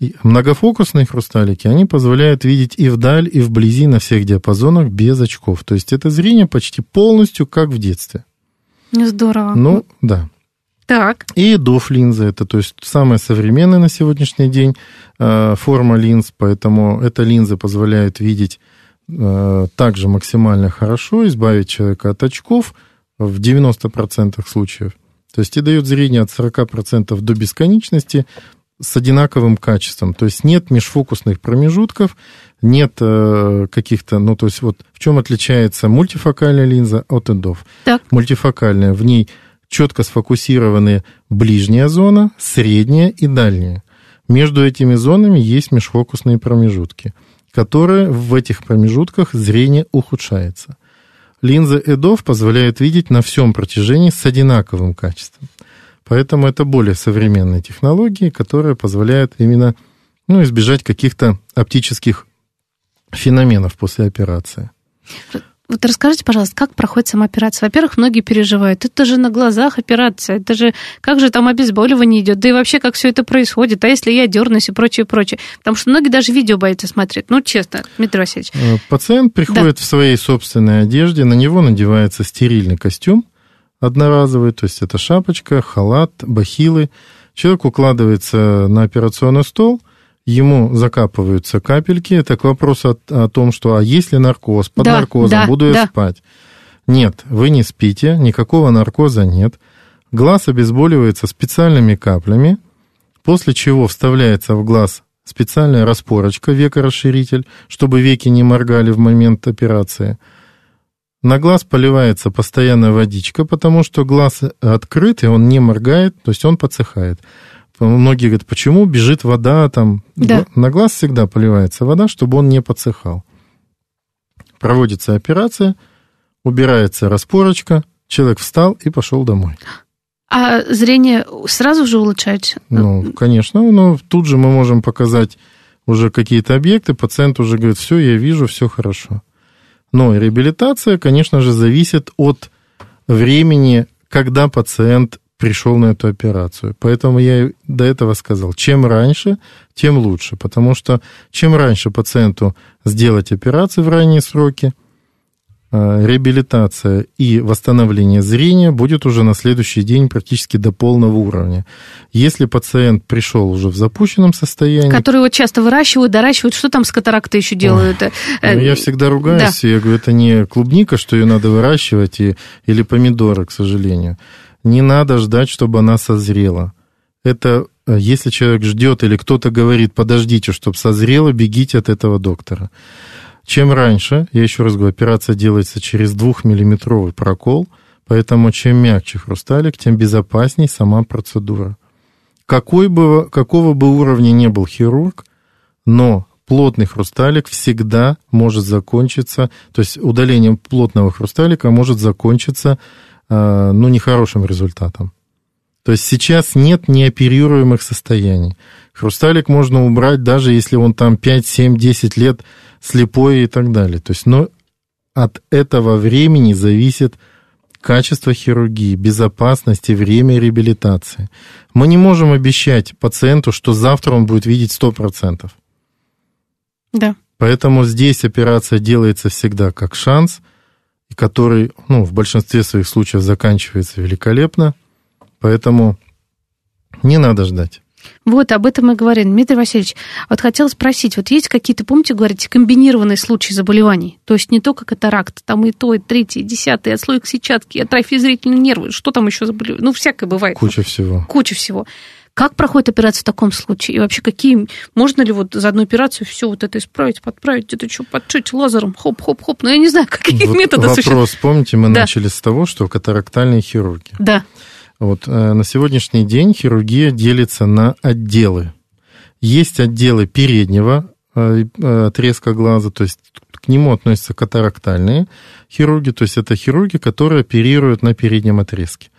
И многофокусные хрусталики, они позволяют видеть и вдаль, и вблизи на всех диапазонах без очков. То есть это зрение почти полностью как в детстве. Здорово. Ну, да. Так. И доф линза, это то есть самая современная на сегодняшний день э, форма линз, поэтому эта линза позволяет видеть э, также максимально хорошо, избавить человека от очков в 90% случаев. То есть и дает зрение от 40% до бесконечности с одинаковым качеством. То есть нет межфокусных промежутков, нет э, каких-то, ну то есть вот в чем отличается мультифокальная линза от эндов Так. мультифокальная. В ней четко сфокусированы ближняя зона, средняя и дальняя. Между этими зонами есть межфокусные промежутки, которые в этих промежутках зрение ухудшается. Линза EDOF позволяет видеть на всем протяжении с одинаковым качеством. Поэтому это более современные технологии, которые позволяют именно ну, избежать каких-то оптических феноменов после операции. Вот расскажите, пожалуйста, как проходит сама операция? Во-первых, многие переживают. Это же на глазах операция. Это же как же там обезболивание идет? Да и вообще, как все это происходит? А если я дернусь и прочее, прочее? Потому что многие даже видео боятся смотреть. Ну, честно, Дмитрий Васильевич. Э, Пациент приходит в своей собственной одежде, на него надевается стерильный костюм одноразовый, то есть это шапочка, халат, бахилы. Человек укладывается на операционный стол, ему закапываются капельки. Это к вопросу о, о том, что а есть ли наркоз, под Да, наркозом, да, буду я да. спать. Нет, вы не спите, никакого наркоза нет. Глаз обезболивается специальными каплями, после чего вставляется в глаз специальная распорочка, векорасширитель, чтобы веки не моргали в момент операции. На глаз поливается постоянно водичка, потому что глаз открыт, и он не моргает, то есть он подсыхает. Многие говорят, почему бежит вода там? Да. На глаз всегда поливается вода, чтобы он не подсыхал. Проводится операция, убирается распорочка, человек встал и пошел домой. А зрение сразу же улучшается? Ну, конечно, но тут же мы можем показать уже какие-то объекты, пациент уже говорит, все, я вижу, все хорошо. Но реабилитация, конечно же, зависит от времени, когда пациент пришел на эту операцию. Поэтому я до этого сказал, чем раньше, тем лучше. Потому что чем раньше пациенту сделать операцию в ранние сроки, э, реабилитация и восстановление зрения будет уже на следующий день практически до полного уровня. Если пациент пришел уже в запущенном состоянии... Которые вот часто выращивают, доращивают, что там с катарактой еще делают? Ой, ну, я всегда ругаюсь, да. я говорю, это не клубника, что ее надо выращивать, и, или помидоры, к сожалению. Не надо ждать, чтобы она созрела. Это Э, если человек ждет или кто-то говорит, подождите, чтобы созрело, бегите от этого доктора. Чем раньше, я еще раз говорю, операция делается через двухмиллиметровый прокол, поэтому чем мягче хрусталик, тем безопасней сама процедура. Какой бы, какого бы уровня не был хирург, но плотный хрусталик всегда может закончиться, то есть удалением плотного хрусталика может закончиться, ну, нехорошим результатом. То есть сейчас нет неоперируемых состояний. Хрусталик можно убрать, даже если он там 5, 7, 10 лет слепой и так далее. То есть, но от этого времени зависит качество хирургии, безопасность и время реабилитации. Мы не можем обещать пациенту, что завтра он будет видеть 100%. Да. Поэтому здесь операция делается всегда как шанс, который ну, в большинстве своих случаев заканчивается великолепно. Поэтому не надо ждать. Вот, об этом мы говорим. Дмитрий Васильевич, вот хотела спросить, вот есть какие-то, помните, говорите, комбинированные случаи заболеваний? То есть не только катаракт, там и то, и третье, и десятое, отслойка сетчатки, атрофия зрительных нервов, что там еще заболевание? Ну, всякое бывает. Куча всего. Куча всего. Как проходит операция в таком случае? И вообще, какие... Можно ли вот за одну операцию все вот это исправить, подправить, где-то что подшить лазером, хоп-хоп-хоп? Ну, я не знаю, какие вот методы вопрос, существуют. Вопрос, помните, мы да. начали с того, что катарактальные хирурги. Да. Вот, э, на сегодняшний день хирургия делится на отделы. Есть отделы переднего э, э, отрезка глаза, то есть к нему относятся катарактальные хирурги, то есть это хирурги, которые оперируют на переднем отрезке.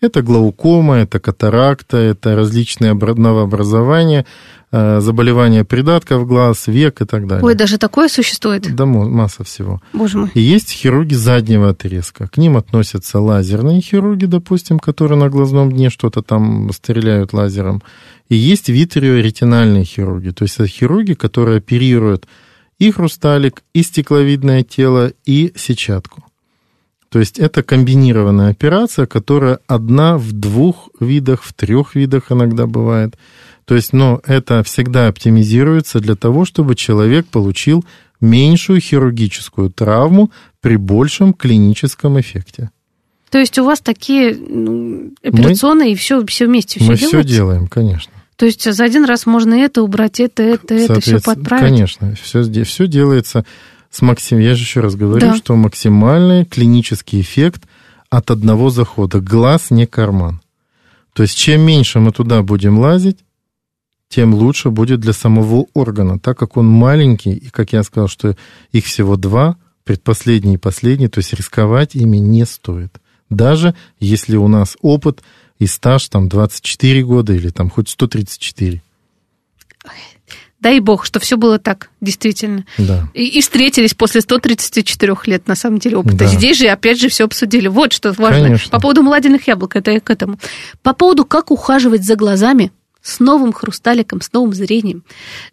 Это глаукома, это катаракта, это различные новообразования, Э, заболевания придатков глаз, век и так далее. Ой, даже такое существует? Да, масса всего. Боже мой. И есть хирурги заднего отрезка. К ним относятся лазерные хирурги, допустим, которые на глазном дне что-то там стреляют лазером. И есть витриоретинальные хирурги. То есть это хирурги, которые оперируют и хрусталик, и стекловидное тело, и сетчатку. То есть это комбинированная операция, которая одна в двух видах, в трех видах иногда бывает – то есть, но это всегда оптимизируется для того, чтобы человек получил меньшую хирургическую травму при большем клиническом эффекте. То есть у вас такие ну, операционные мы, и все, все вместе все Мы делается? все делаем, конечно. То есть за один раз можно это убрать, это, это, это, все подправить? Конечно, все, все делается с максим... Я же еще раз говорю, да. что максимальный клинический эффект от одного захода. Глаз не карман. То есть чем меньше мы туда будем лазить, тем лучше будет для самого органа, так как он маленький, и, как я сказал, что их всего два, предпоследний и последний, то есть рисковать ими не стоит. Даже если у нас опыт и стаж там 24 года или там хоть 134. Дай бог, что все было так, действительно. Да. И, и встретились после 134 лет, на самом деле, опыта. Да. Здесь же, опять же, все обсудили. Вот что важно. Конечно. По поводу молодильных яблок, это я к этому. По поводу, как ухаживать за глазами, с новым хрусталиком, с новым зрением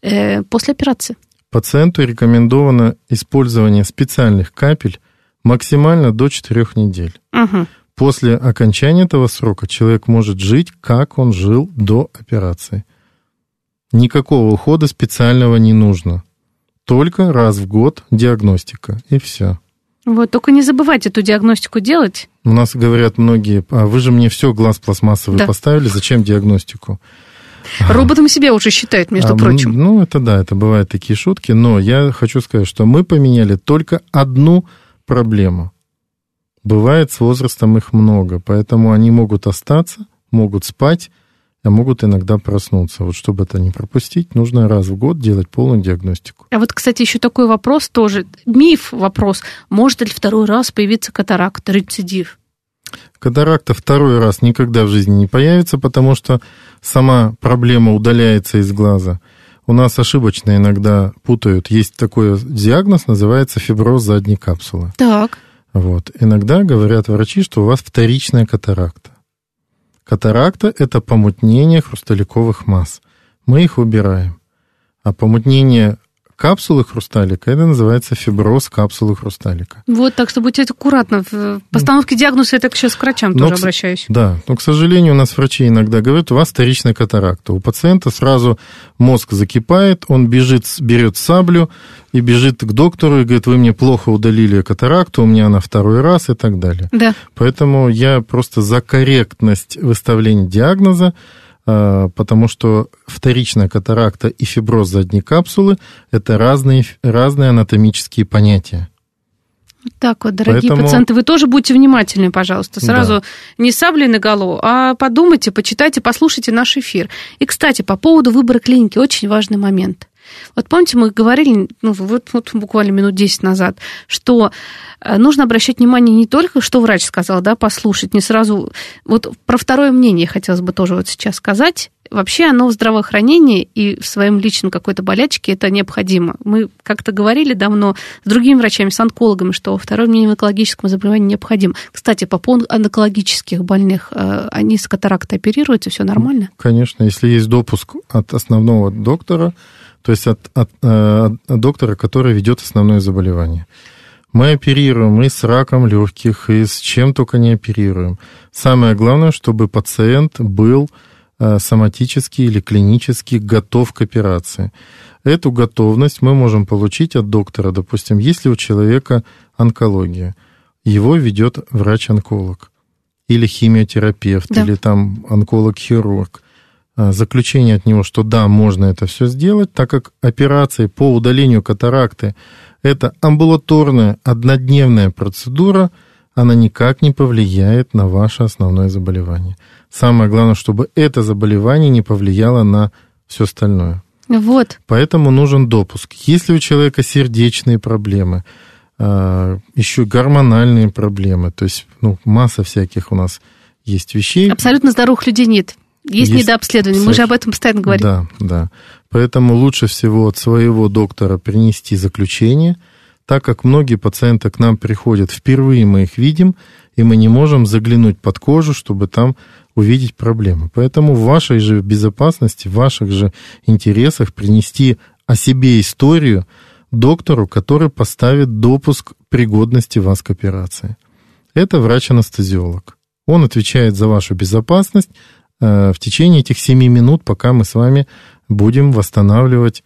э, после операции. Пациенту рекомендовано использование специальных капель максимально до 4 недель. Угу. После окончания этого срока человек может жить, как он жил до операции. Никакого ухода специального не нужно. Только раз в год диагностика, и все. Вот, только не забывайте эту диагностику делать. У нас говорят многие, а вы же мне все глаз пластмассовый да. поставили, зачем диагностику? Роботом себя уже считают, между а, прочим. Ну, это да, это бывают такие шутки, но я хочу сказать, что мы поменяли только одну проблему. Бывает, с возрастом их много, поэтому они могут остаться, могут спать, а могут иногда проснуться. Вот чтобы это не пропустить, нужно раз в год делать полную диагностику. А вот, кстати, еще такой вопрос тоже, миф вопрос, может ли второй раз появиться катаракта, рецидив? Катаракта второй раз никогда в жизни не появится, потому что сама проблема удаляется из глаза. У нас ошибочно иногда путают. Есть такой диагноз, называется фиброз задней капсулы. Так. Вот. Иногда говорят врачи, что у вас вторичная катаракта. Катаракта – это помутнение хрусталиковых масс. Мы их убираем. А помутнение капсулы хрусталика, это называется фиброз капсулы хрусталика. Вот, так что будьте аккуратны. В постановке диагноза я так сейчас к врачам Но, тоже к- обращаюсь. Да, но, к сожалению, у нас врачи иногда говорят, у вас вторичная катаракта. У пациента сразу мозг закипает, он бежит, берет саблю и бежит к доктору и говорит, вы мне плохо удалили катаракту, у меня на второй раз и так далее. Да. Поэтому я просто за корректность выставления диагноза, потому что вторичная катаракта и фиброз задней капсулы – это разные, разные анатомические понятия. Так вот, дорогие Поэтому- пациенты, вы тоже будьте внимательны, пожалуйста. Сразу не саблей на голову, а подумайте, почитайте, послушайте наш эфир. И, кстати, по поводу выбора клиники, очень важный момент. Вот помните, мы говорили, ну, вот, вот буквально минут 10 назад, что э, нужно обращать внимание не только, что врач сказал, да, послушать, не сразу... Вот про второе мнение хотелось бы тоже вот сейчас сказать. Вообще оно в здравоохранении и в своем личном какой-то болячке это необходимо. Мы как-то говорили давно с другими врачами, с онкологами, что второе мнение в онкологическом заболевании необходимо. Кстати, по поводу онкологических больных, э, они с катарактой оперируются, все нормально? Конечно, если есть допуск от основного доктора, то есть от, от, э, от доктора, который ведет основное заболевание. Мы оперируем и с раком легких, и с чем только не оперируем. Самое главное, чтобы пациент был э, соматически или клинически готов к операции. Эту готовность мы можем получить от доктора. Допустим, если у человека онкология, его ведет врач-онколог или химиотерапевт, Да. или там онколог-хирург. А, Заключение от него, что да, можно это все сделать, так как операции по удалению катаракты это амбулаторная однодневная процедура, она никак не повлияет на ваше основное заболевание. Самое главное, чтобы это заболевание не повлияло на все остальное. Вот. Поэтому нужен допуск. Если у человека сердечные проблемы, а, еще гормональные проблемы, то есть ну, масса всяких у нас есть вещей. Абсолютно здоровых людей нет. Есть, Есть недообследование. Мы же об этом постоянно говорим. Да, да. Поэтому лучше всего от своего доктора принести заключение, так как многие пациенты к нам приходят впервые, мы их видим, и мы не можем заглянуть под кожу, чтобы там увидеть проблемы. Поэтому в вашей же безопасности, в ваших же интересах принести о себе историю доктору, который поставит допуск пригодности вас к операции. Это врач-анестезиолог. Он отвечает за вашу безопасность в течение этих 7 минут, пока мы с вами будем восстанавливать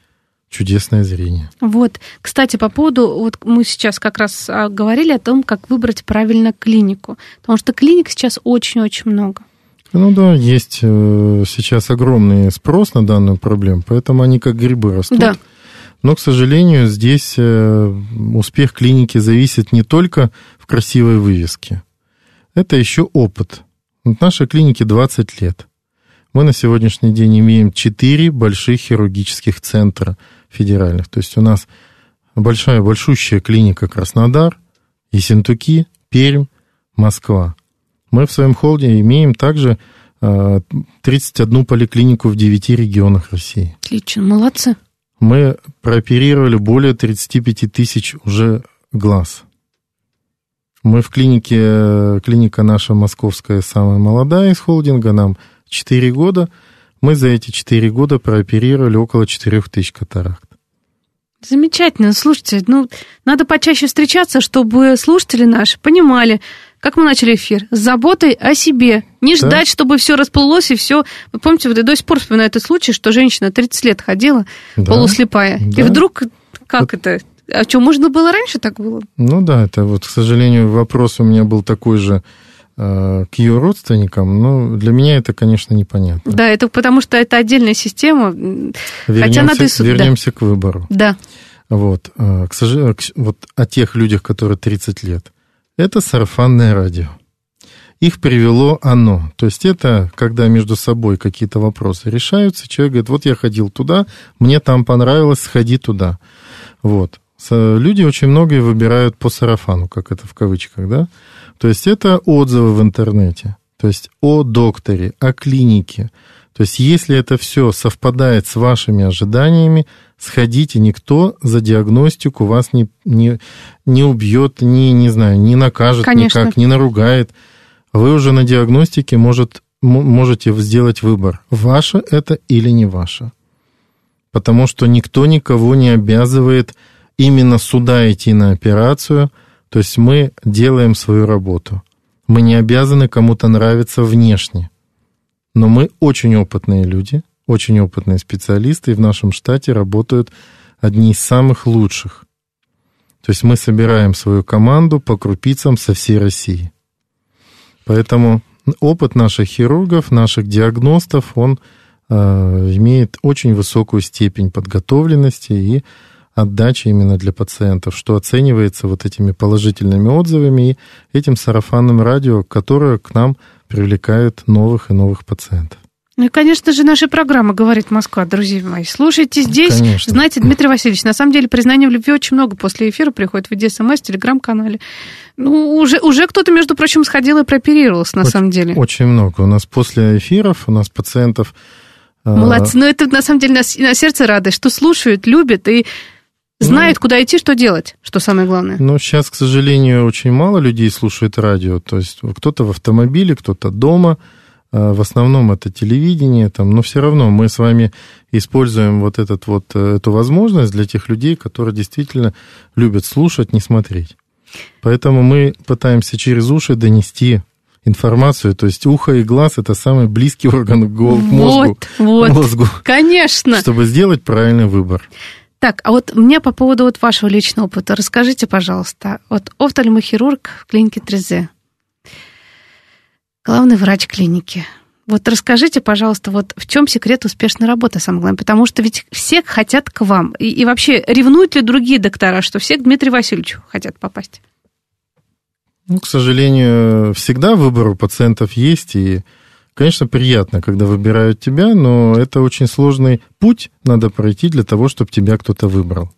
чудесное зрение. Вот, кстати, по поводу, вот мы сейчас как раз а, говорили о том, как выбрать правильно клинику, потому что клиник сейчас очень-очень много. Ну да, есть э, сейчас огромный спрос на данную проблему, поэтому они как грибы растут. Да. Но, к сожалению, здесь э, успех клиники зависит не только в красивой вывеске. Это еще опыт. Вот нашей клинике 20 лет. Мы на сегодняшний день имеем 4 больших хирургических центра федеральных. То есть у нас большая, большущая клиника Краснодар, Ессентуки, Пермь, Москва. Мы в своем холде имеем также э, 31 поликлинику в 9 регионах России. Отлично, молодцы. Мы прооперировали более 35 тысяч уже глаз. Мы в клинике, клиника наша московская самая молодая из холдинга, нам 4 года. Мы за эти 4 года прооперировали около 4 тысяч катаракт. Замечательно. Слушайте, ну, надо почаще встречаться, чтобы слушатели наши понимали, как мы начали эфир, с заботой о себе. Не Да. ждать, чтобы все расплылось и все. Вы помните, вот я до сих пор вспоминаю этот случай, что женщина 30 лет ходила, Да. полуслепая. И Да. вдруг, как это? А что, можно было раньше так было? Ну да, это вот, к сожалению, вопрос у меня был такой же э, к ее родственникам, но для меня это, конечно, непонятно. Да, это потому что это отдельная система. Вернемся, Хотя надо и суд- да. вернемся к выбору. Да. Вот, э, к сожалению, вот о тех людях, которые 30 лет. Это сарафанное радио. Их привело оно. То есть это, когда между собой какие-то вопросы решаются, человек говорит, вот я ходил туда, мне там понравилось, сходи туда. Вот. Люди очень многие выбирают по сарафану, как это в кавычках, да? То есть это отзывы в интернете. То есть о докторе, о клинике. То есть если это все совпадает с вашими ожиданиями, сходите, никто за диагностику вас не, не, не убьет, не, не знаю, не накажет Конечно. никак, не наругает. Вы уже на диагностике может, можете сделать выбор, ваше это или не ваше. потому что никто никого не обязывает именно сюда идти на операцию. То есть мы делаем свою работу. Мы не обязаны кому-то нравиться внешне. Но мы очень опытные люди, очень опытные специалисты, и в нашем штате работают одни из самых лучших. То есть мы собираем свою команду по крупицам со всей России. Поэтому опыт наших хирургов, наших диагностов, он э, имеет очень высокую степень подготовленности и отдачи именно для пациентов, что оценивается вот этими положительными отзывами и этим сарафанным радио, которое к нам привлекает новых и новых пациентов. Ну и, конечно же, наша программа «Говорит Москва», друзья мои. Слушайте здесь. Конечно. Знаете, Дмитрий Васильевич, на самом деле признания в любви очень много после эфира приходит в виде смс, телеграм-канале. Ну, уже, уже кто-то, между прочим, сходил и прооперировался, на очень, самом деле. Очень много. У нас после эфиров, у нас пациентов... А, Молодцы. Ну, это, на самом деле, на, на сердце радость, что слушают, любят и знают, ну, куда идти, что делать, что самое главное. Ну, сейчас, к сожалению, очень мало людей слушают радио. То есть кто-то в автомобиле, кто-то дома, а, в основном это телевидение, там, но все равно мы с вами используем вот, этот вот э, эту возможность для тех людей, которые действительно любят слушать, не смотреть. Поэтому мы пытаемся через уши донести информацию, то есть ухо и глаз это самый близкий орган к мозгу, вот, вот, мозгу, конечно, чтобы сделать правильный выбор. Так, а вот мне по поводу вот вашего личного опыта, расскажите, пожалуйста, вот офтальмохирург в клинике Трезе, главный врач клиники. Вот расскажите, пожалуйста, вот в чем секрет успешной работы, самое главное, потому что ведь все хотят к вам. И, и вообще, ревнуют ли другие доктора, что все к Дмитрию Васильевичу хотят попасть? Ну, к сожалению, всегда выбор у пациентов есть, и, конечно, приятно, когда выбирают тебя, но это очень сложный путь надо пройти для того, чтобы тебя кто-то выбрал.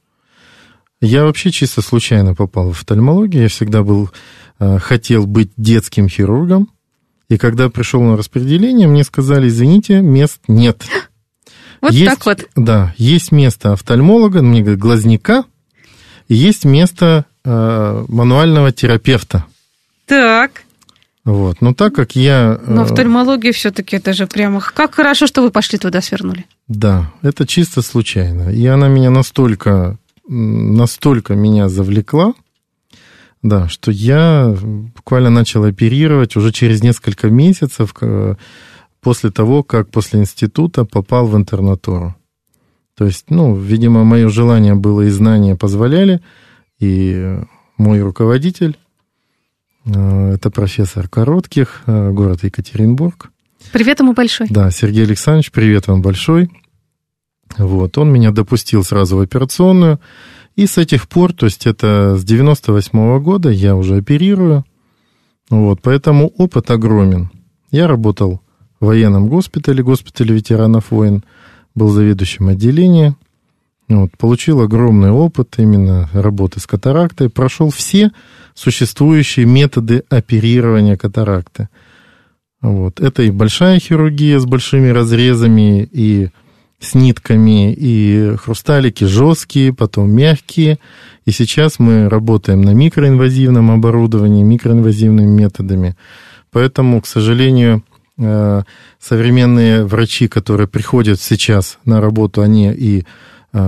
Я вообще чисто случайно попал в офтальмологию, я всегда был, э, хотел быть детским хирургом, и когда пришел на распределение, мне сказали, извините, мест нет. Вот есть, так вот. Да, есть место офтальмолога, мне говорят, глазника, и есть место э, мануального терапевта. Так. Вот. Но так как я... Э, Но офтальмология все-таки это же прямо... Как хорошо, что вы пошли туда, свернули. Да, это чисто случайно. И она меня настолько, настолько меня завлекла, да, что я буквально начал оперировать уже через несколько месяцев после того, как после института попал в интернатуру. То есть, ну, видимо, мое желание было и знания позволяли, и мой руководитель, э, это профессор Коротких, э, город Екатеринбург. Привет ему большой. Да, Сергей Александрович, привет вам большой. Вот, он меня допустил сразу в операционную, и с этих пор, то есть это с 98 -го года я уже оперирую. Вот, поэтому опыт огромен. Я работал в военном госпитале, госпитале ветеранов войн, был заведующим отделения. Вот, получил огромный опыт именно работы с катарактой, прошел все существующие методы оперирования катаракты. Вот. Это и большая хирургия с большими разрезами, и с нитками, и хрусталики жесткие, потом мягкие. И сейчас мы работаем на микроинвазивном оборудовании, микроинвазивными методами. Поэтому, к сожалению, э, современные врачи, которые приходят сейчас на работу, они и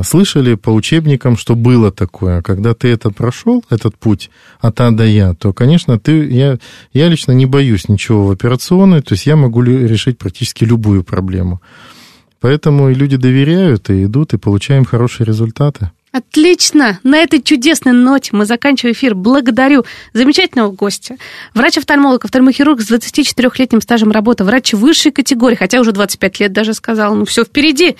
слышали по учебникам, что было такое. Когда ты это прошел, этот путь от А до Я, то, конечно, ты, я, я лично не боюсь ничего в операционной, то есть я могу решить практически любую проблему. Поэтому и люди доверяют, и идут, и получаем хорошие результаты. Отлично! На этой чудесной ноте мы заканчиваем эфир. Благодарю замечательного гостя. Врач-офтальмолог, офтальмохирург с 24-летним стажем работы, врач высшей категории, хотя уже 25 лет даже сказал, ну все впереди.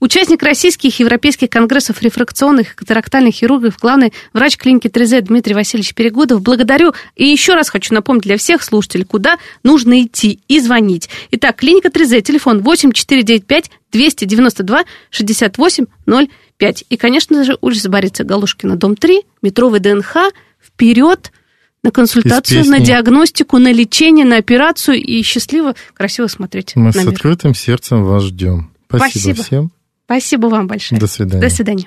Участник российских и европейских конгрессов рефракционных и катарактальных хирургов, главный врач клиники 3Z Дмитрий Васильевич Перегудов. Благодарю. И еще раз хочу напомнить для всех слушателей, куда нужно идти и звонить. Итак, клиника 3Z, телефон 8495 292 68 05. И, конечно же, улица Бориса Галушкина, дом 3, метровый ДНХ, вперед на консультацию, на диагностику, на лечение, на операцию и счастливо, красиво смотреть. Мы с открытым сердцем вас ждем. Спасибо, Спасибо всем. Спасибо вам большое. До свидания. До свидания.